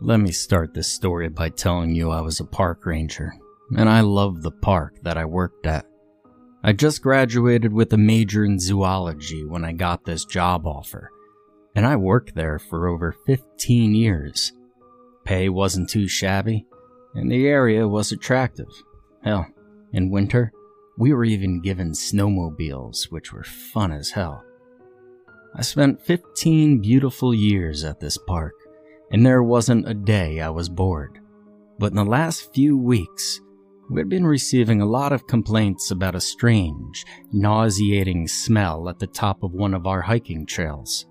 Let me start this story by telling you I was a park ranger, and I loved the park that I worked at. I just graduated with a major in zoology when I got this job offer, and I worked there for over 15 years. Pay wasn't too shabby, and the area was attractive. Hell, in winter, we were even given snowmobiles, which were fun as hell. I spent 15 beautiful years at this park and there wasn't a day I was bored. But in the last few weeks, we'd been receiving a lot of complaints about a strange, nauseating smell at the top of one of our hiking trails.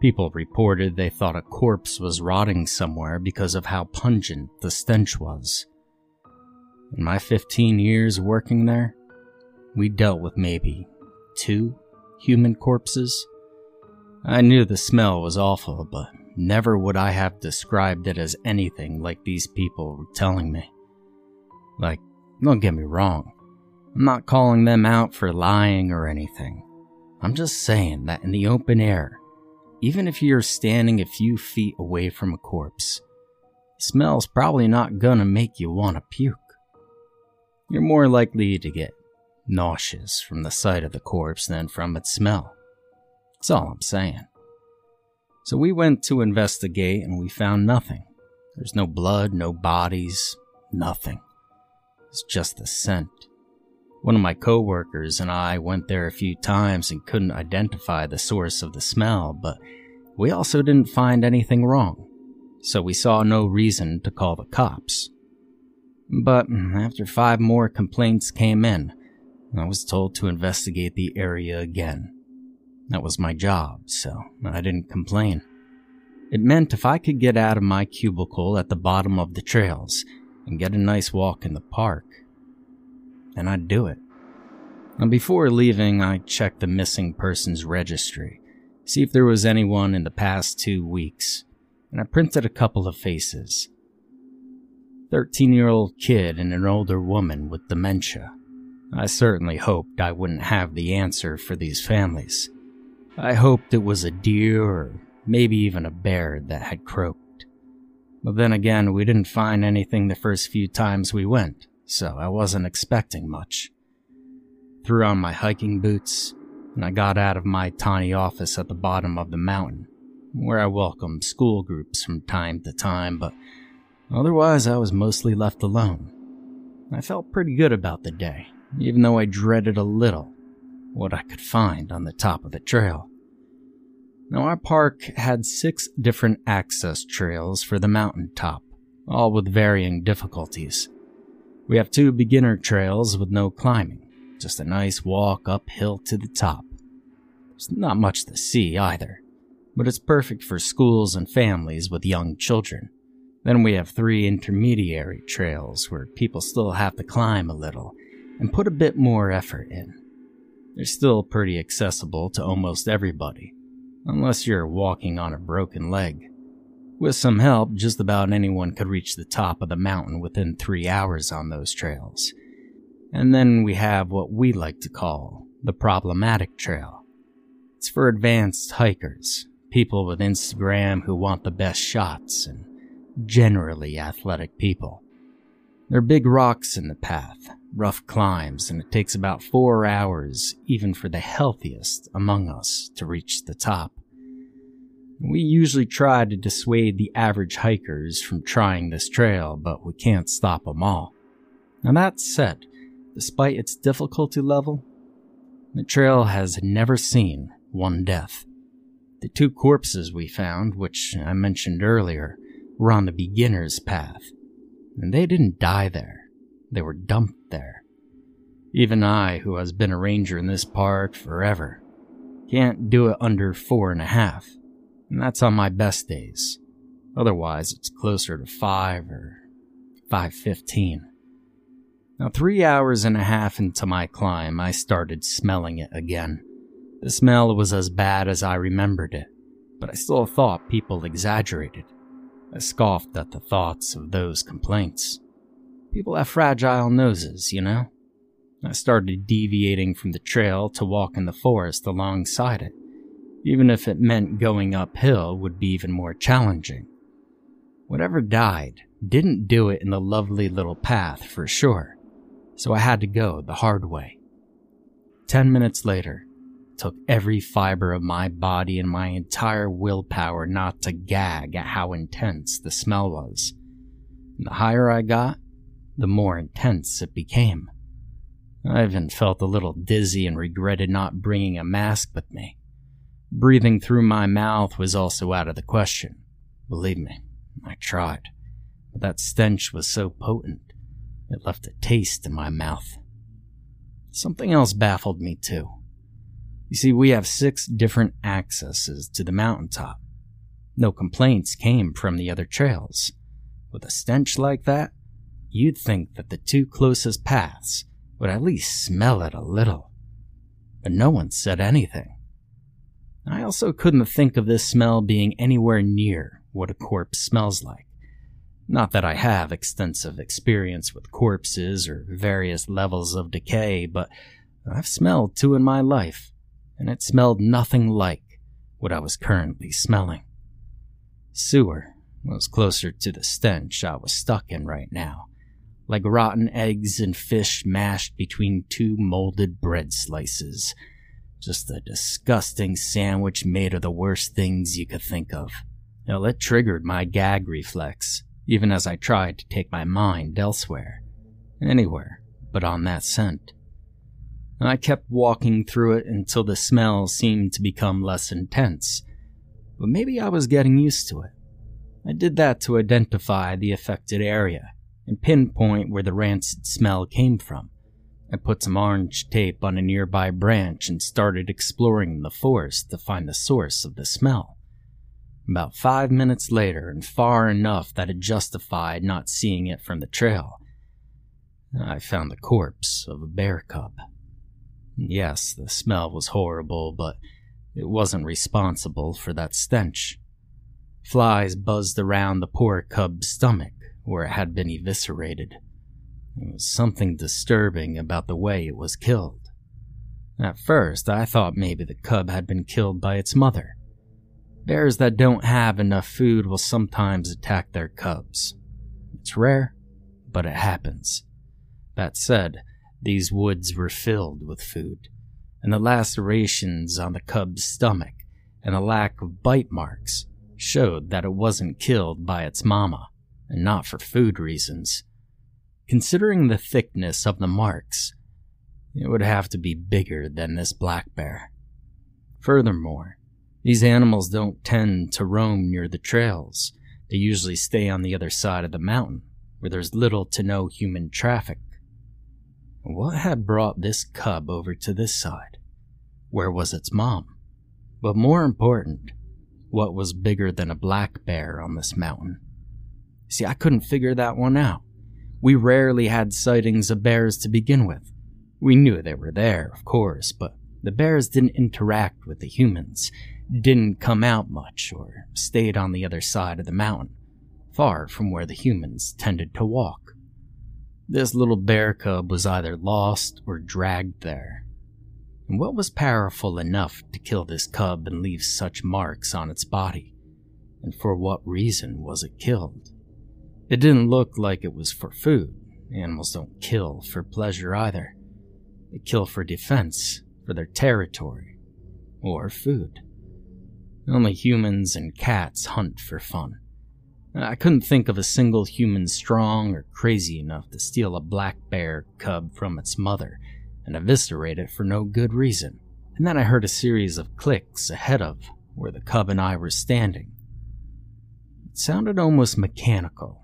People reported they thought a corpse was rotting somewhere because of how pungent the stench was. In my 15 years working there, we dealt with maybe two human corpses. I knew the smell was awful, but Never would I have described it as anything like these people were telling me. Like, don't get me wrong, I'm not calling them out for lying or anything. I'm just saying that in the open air, even if you're standing a few feet away from a corpse, the smell's probably not gonna make you want to puke. You're more likely to get nauseous from the sight of the corpse than from its smell. That's all I'm saying. So we went to investigate and we found nothing. There's no blood, no bodies, nothing. It's just the scent. One of my coworkers and I went there a few times and couldn't identify the source of the smell, but we also didn't find anything wrong. So we saw no reason to call the cops. But after five more complaints came in, I was told to investigate the area again. That was my job, so I didn't complain. It meant if I could get out of my cubicle at the bottom of the trails and get a nice walk in the park, then I'd do it. Now, before leaving, I checked the missing persons registry, see if there was anyone in the past two weeks, and I printed a couple of faces. 13 year old kid and an older woman with dementia. I certainly hoped I wouldn't have the answer for these families. I hoped it was a deer or maybe even a bear that had croaked. But then again, we didn't find anything the first few times we went, so I wasn't expecting much. Threw on my hiking boots, and I got out of my tiny office at the bottom of the mountain, where I welcomed school groups from time to time, but otherwise I was mostly left alone. I felt pretty good about the day, even though I dreaded a little what I could find on the top of the trail. Now, our park had six different access trails for the mountain top, all with varying difficulties. We have two beginner trails with no climbing, just a nice walk uphill to the top. There's not much to see either, but it's perfect for schools and families with young children. Then we have three intermediary trails where people still have to climb a little and put a bit more effort in. They're still pretty accessible to almost everybody, unless you're walking on a broken leg. With some help, just about anyone could reach the top of the mountain within three hours on those trails. And then we have what we like to call the problematic trail. It's for advanced hikers, people with Instagram who want the best shots, and generally athletic people. There are big rocks in the path, rough climbs, and it takes about four hours, even for the healthiest among us, to reach the top. We usually try to dissuade the average hikers from trying this trail, but we can't stop them all. Now, that said, despite its difficulty level, the trail has never seen one death. The two corpses we found, which I mentioned earlier, were on the beginner's path, and they didn't die there. They were dumped there. Even I, who has been a ranger in this park forever, Can't do it under four and a half, and that's on my best days. Otherwise, it's closer to five or 515. Now, three hours and a half into my climb, I started smelling it again. The smell was as bad as I remembered it, but I still thought people exaggerated. I scoffed at the thoughts of those complaints. People have fragile noses, you know? I started deviating from the trail to walk in the forest alongside it, even if it meant going uphill would be even more challenging. Whatever died didn't do it in the lovely little path for sure, so I had to go the hard way. Ten minutes later, took every fiber of my body and my entire willpower not to gag at how intense the smell was. And the higher I got, the more intense it became. I even felt a little dizzy and regretted not bringing a mask with me. Breathing through my mouth was also out of the question. Believe me, I tried. But that stench was so potent, it left a taste in my mouth. Something else baffled me too. You see, we have six different accesses to the mountaintop. No complaints came from the other trails. With a stench like that, you'd think that the two closest paths would at least smell it a little. But no one said anything. I also couldn't think of this smell being anywhere near what a corpse smells like. Not that I have extensive experience with corpses or various levels of decay, but I've smelled two in my life, and it smelled nothing like what I was currently smelling. Sewer was closer to the stench I was stuck in right now, like rotten eggs and fish mashed between two molded bread slices. Just a disgusting sandwich made of the worst things you could think of. Now, it triggered my gag reflex, even as I tried to take my mind elsewhere. Anywhere but on that scent. I kept walking through it until the smell seemed to become less intense, but maybe I was getting used to it. I did that to identify the affected area and pinpoint where the rancid smell came from. I put some orange tape on a nearby branch and started exploring the forest to find the source of the smell. About five minutes later, and far enough that it justified not seeing it from the trail, I found the corpse of a bear cub. Yes, the smell was horrible, but it wasn't responsible for that stench. Flies buzzed around the poor cub's stomach, where it had been eviscerated. There was something disturbing about the way it was killed. At first, I thought maybe the cub had been killed by its mother. Bears that don't have enough food will sometimes attack their cubs. It's rare, but it happens. That said, these woods were filled with food, and the lacerations on the cub's stomach and the lack of bite marks showed that it wasn't killed by its mama and not for food reasons. Considering the thickness of the marks, it would have to be bigger than this black bear. Furthermore, these animals don't tend to roam near the trails. They usually stay on the other side of the mountain, where there's little to no human traffic. What had brought this cub over to this side? Where was its mom? But more important, what was bigger than a black bear on this mountain? See, I couldn't figure that one out. We rarely had sightings of bears to begin with. We knew they were there, of course, but the bears didn't interact with the humans, didn't come out much, or stayed on the other side of the mountain, far from where the humans tended to walk. This little bear cub was either lost or dragged there. And what was powerful enough to kill this cub and leave such marks on its body? And for what reason was it killed? It didn't look like it was for food. Animals don't kill for pleasure either. They kill for defense, for their territory, or food. Only humans and cats hunt for fun. I couldn't think of a single human strong or crazy enough to steal a black bear cub from its mother and eviscerate it for no good reason. And then I heard a series of clicks ahead of where the cub and I were standing. It sounded almost mechanical,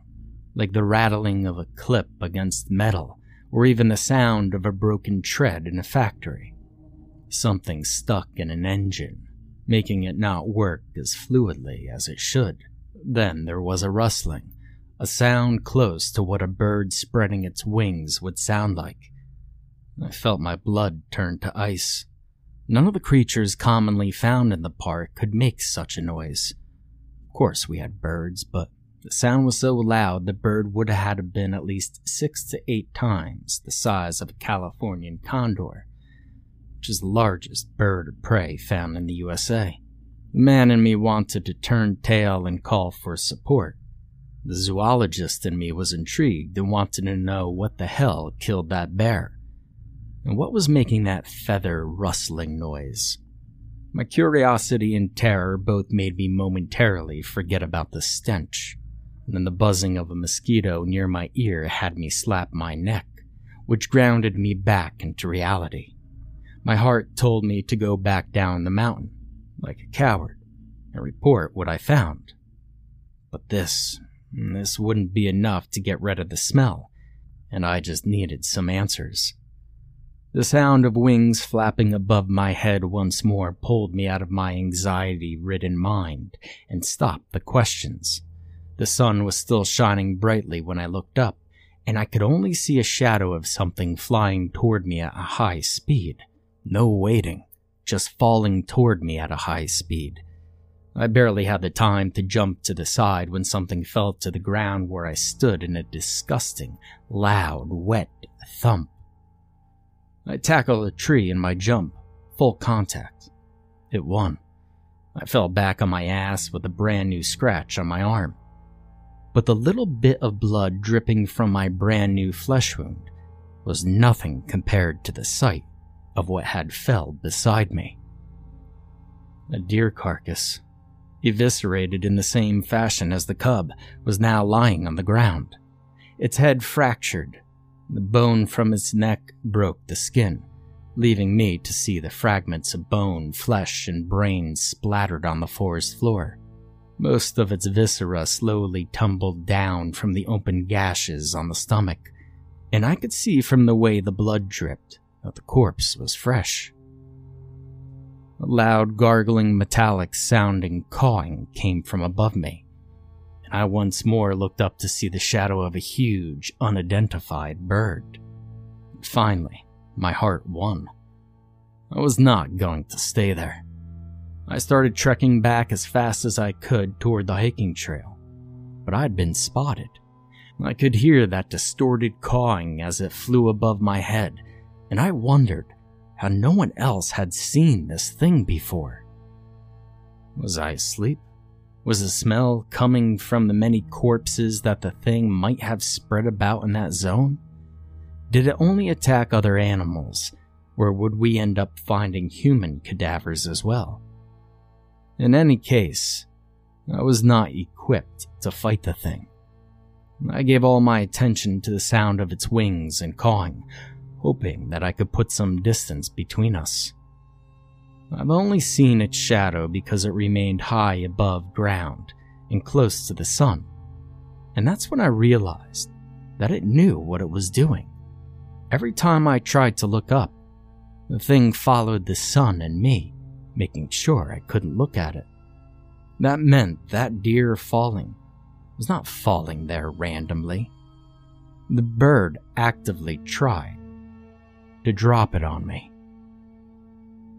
like the rattling of a clip against metal, or even the sound of a broken tread in a factory. something stuck in an engine, making it not work as fluidly as it should. Then there was a rustling, a sound close to what a bird spreading its wings would sound like. I felt my blood turn to ice. None of the creatures commonly found in the park could make such a noise. Of course, we had birds, but the sound was so loud the bird would have had been at least six to eight times the size of a Californian condor, which is the largest bird of prey found in the USA. The man in me wanted to turn tail and call for support. The zoologist in me was intrigued and wanted to know what the hell killed that bear. And what was making that feather rustling noise? My curiosity and terror both made me momentarily forget about the stench, and then the buzzing of a mosquito near my ear had me slap my neck, which grounded me back into reality. My heart told me to go back down the mountain, like a coward, and report what I found. But this, this wouldn't be enough to get rid of the smell, and I just needed some answers. The sound of wings flapping above my head once more pulled me out of my anxiety ridden mind and stopped the questions. The sun was still shining brightly when I looked up, and I could only see a shadow of something flying toward me at a high speed. No waiting, just falling toward me at a high speed. I barely had the time to jump to the side when something fell to the ground where I stood in a disgusting, loud, wet thump. I tackled a tree in my jump, full contact. It won. I fell back on my ass with a brand new scratch on my arm. But the little bit of blood dripping from my brand new flesh wound was nothing compared to the sight of what had fell beside me. A deer carcass eviscerated in the same fashion as the cub, was now lying on the ground. Its head fractured. The bone from its neck broke the skin, leaving me to see the fragments of bone, flesh, and brain splattered on the forest floor. Most of its viscera slowly tumbled down from the open gashes on the stomach, and I could see from the way the blood dripped that the corpse was fresh. A loud, gargling, metallic sounding cawing came from above me, and I once more looked up to see the shadow of a huge, unidentified bird. Finally, my heart won. I was not going to stay there. I started trekking back as fast as I could toward the hiking trail, but I'd been spotted. I could hear that distorted cawing as it flew above my head, and I wondered how no one else had seen this thing before. Was I asleep? Was the smell coming from the many corpses that the thing might have spread about in that zone? Did it only attack other animals, or would we end up finding human cadavers as well? In any case, I was not equipped to fight the thing. I gave all my attention to the sound of its wings and cawing, hoping that I could put some distance between us. I've only seen its shadow because it remained high above ground and close to the sun, and that's when I realized that it knew what it was doing. Every time I tried to look up, the thing followed the sun and me, making sure I couldn't look at it. That meant that deer falling was not falling there randomly. The bird actively tried to drop it on me.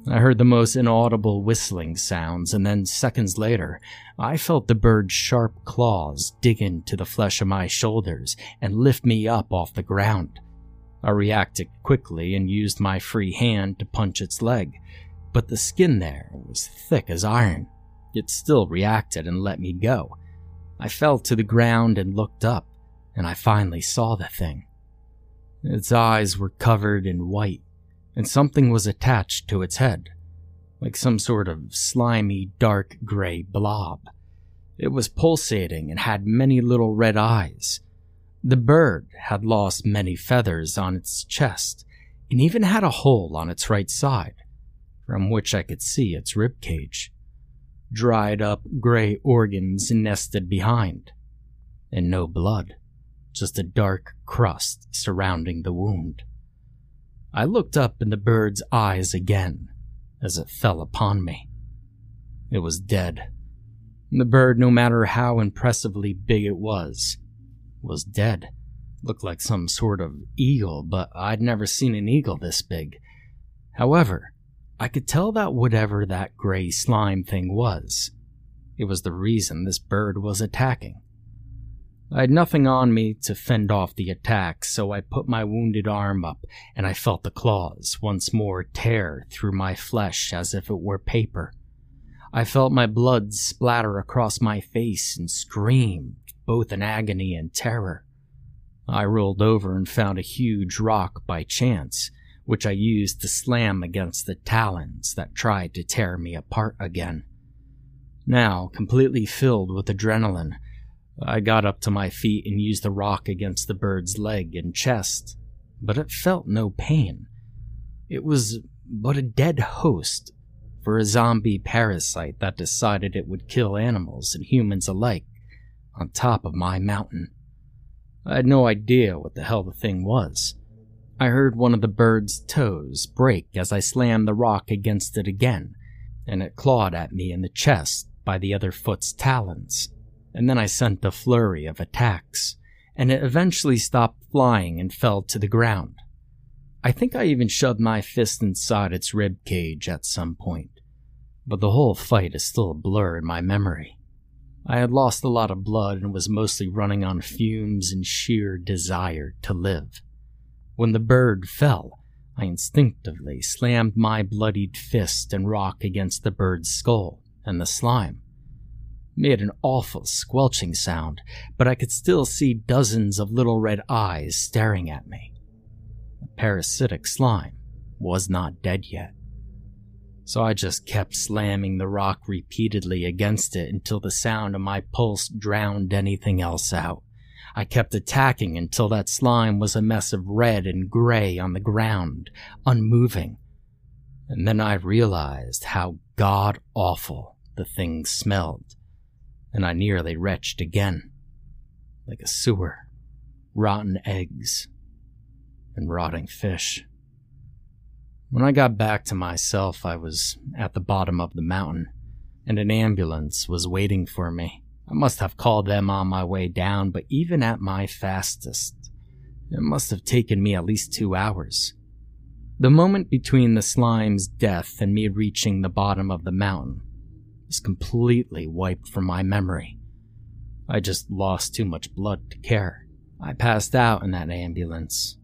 I heard the most inaudible whistling sounds, and then seconds later, I felt the bird's sharp claws dig into the flesh of my shoulders and lift me up off the ground. I reacted quickly and used my free hand to punch its leg, but the skin there was thick as iron. It still reacted and let me go. I fell to the ground and looked up, and I finally saw the thing. Its eyes were covered in white, and something was attached to its head, like some sort of slimy, dark gray blob. It was pulsating and had many little red eyes. The bird had lost many feathers on its chest and even had a hole on its right side, from which I could see its rib cage. Dried up gray organs nested behind, and no blood just a dark crust surrounding the wound. I looked up in the bird's eyes again, as it fell upon me. It was dead. The bird, no matter how impressively big it was, was dead. Looked like some sort of eagle, but I'd never seen an eagle this big. However, I could tell that whatever that gray slime thing was, it was the reason this bird was attacking. I had nothing on me to fend off the attack, so I put my wounded arm up and I felt the claws once more tear through my flesh as if it were paper. I felt my blood splatter across my face and screamed, both in agony and terror. I rolled over and found a huge rock by chance, which I used to slam against the talons that tried to tear me apart again. Now, completely filled with adrenaline, I got up to my feet and used the rock against the bird's leg and chest, but it felt no pain. It was but a dead host for a zombie parasite that decided it would kill animals and humans alike on top of my mountain. I had no idea what the hell the thing was. I heard one of the bird's toes break as I slammed the rock against it again, and it clawed at me in the chest by the other foot's talons and then I sent a flurry of attacks, and it eventually stopped flying and fell to the ground. I think I even shoved my fist inside its rib cage at some point, but the whole fight is still a blur in my memory. I had lost a lot of blood and was mostly running on fumes and sheer desire to live. When the bird fell, I instinctively slammed my bloodied fist and rock against the bird's skull and the slime made an awful squelching sound, but I could still see dozens of little red eyes staring at me. The parasitic slime was not dead yet. So I just kept slamming the rock repeatedly against it until the sound of my pulse drowned anything else out. I kept attacking until that slime was a mess of red and gray on the ground, unmoving. And then I realized how god awful the thing smelled and I nearly retched again, like a sewer, rotten eggs, and rotting fish. When I got back to myself, I was at the bottom of the mountain, and an ambulance was waiting for me. I must have called them on my way down, but even at my fastest, it must have taken me at least two hours. The moment between the slime's death and me reaching the bottom of the mountain completely wiped from my memory. I just lost too much blood to care. I passed out in that ambulance,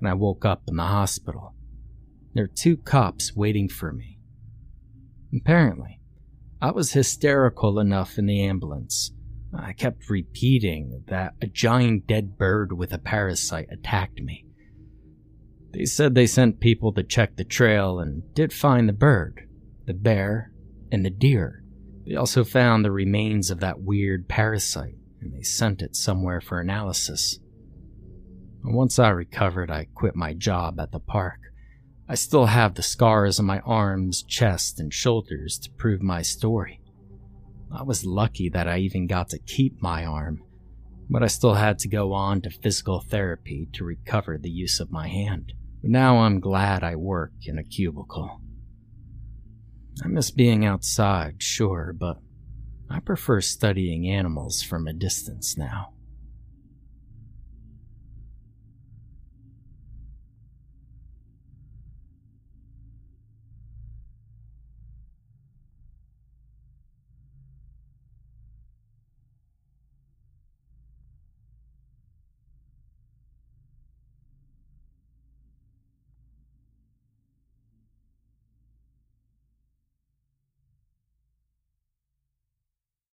and I woke up in the hospital. There were two cops waiting for me. Apparently, I was hysterical enough in the ambulance. I kept repeating that a giant dead bird with a parasite attacked me. They said they sent people to check the trail and did find the bird, the bear, and the deer. They also found the remains of that weird parasite, and they sent it somewhere for analysis. Once I recovered, I quit my job at the park. I still have the scars on my arms, chest, and shoulders to prove my story. I was lucky that I even got to keep my arm, but I still had to go on to physical therapy to recover the use of my hand. But now I'm glad I work in a cubicle. I miss being outside, sure, but I prefer studying animals from a distance now.